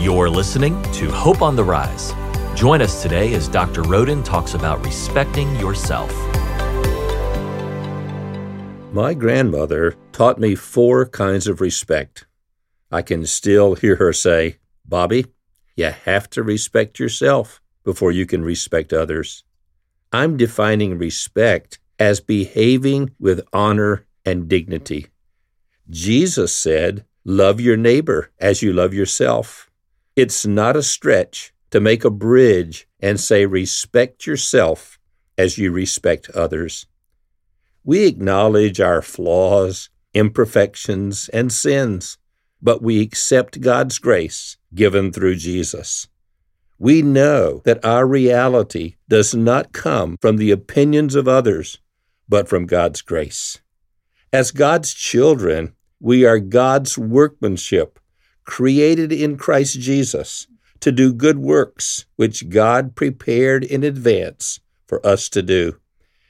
You're listening to Hope on the Rise. Join us today as Dr. Rhoden talks about respecting yourself. My grandmother taught me four kinds of respect. I can still hear her say, Bobby, you have to respect yourself before you can respect others. I'm defining respect as behaving with honor and dignity. Jesus said, Love your neighbor as you love yourself. It's not a stretch to make a bridge and say, Respect yourself as you respect others. We acknowledge our flaws, imperfections, and sins, but we accept God's grace given through Jesus. We know that our reality does not come from the opinions of others, but from God's grace. As God's children, we are God's workmanship, created in Christ Jesus to do good works, which God prepared in advance for us to do.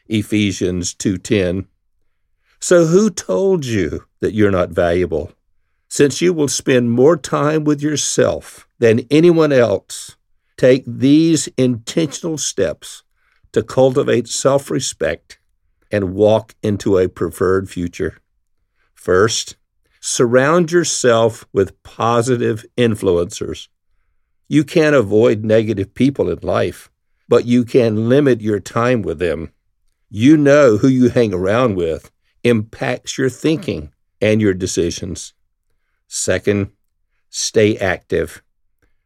Ephesians 2:10. So who told you that you're not valuable? Since you will spend more time with yourself than anyone else, take these intentional steps to cultivate self-respect and walk into a preferred future. First, surround yourself with positive influencers. You can't avoid negative people in life, but you can limit your time with them. You know who you hang around with impacts your thinking and your decisions. Second, stay active.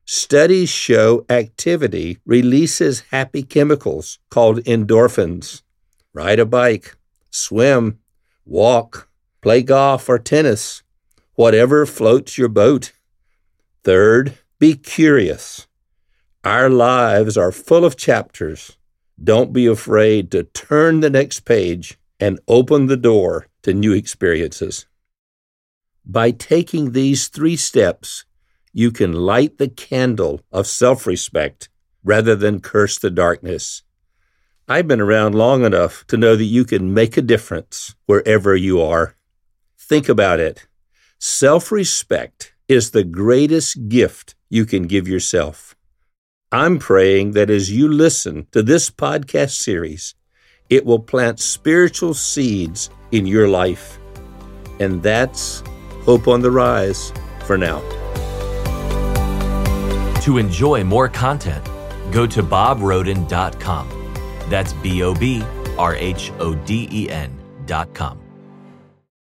Studies show activity releases happy chemicals called endorphins. Ride a bike, swim, walk, play golf or tennis, whatever floats your boat. Third, be curious. Our lives are full of chapters. Don't be afraid to turn the next page and open the door to new experiences. By taking these three steps, you can light the candle of self respect rather than curse the darkness. I've been around long enough to know that you can make a difference wherever you are. Think about it. Self respect is the greatest gift you can give yourself. I'm praying that as you listen to this podcast series, it will plant spiritual seeds in your life. And that's Hope on the Rise for now. To enjoy more content, go to bobrhoden.com. That's B O B R H O D E N.com.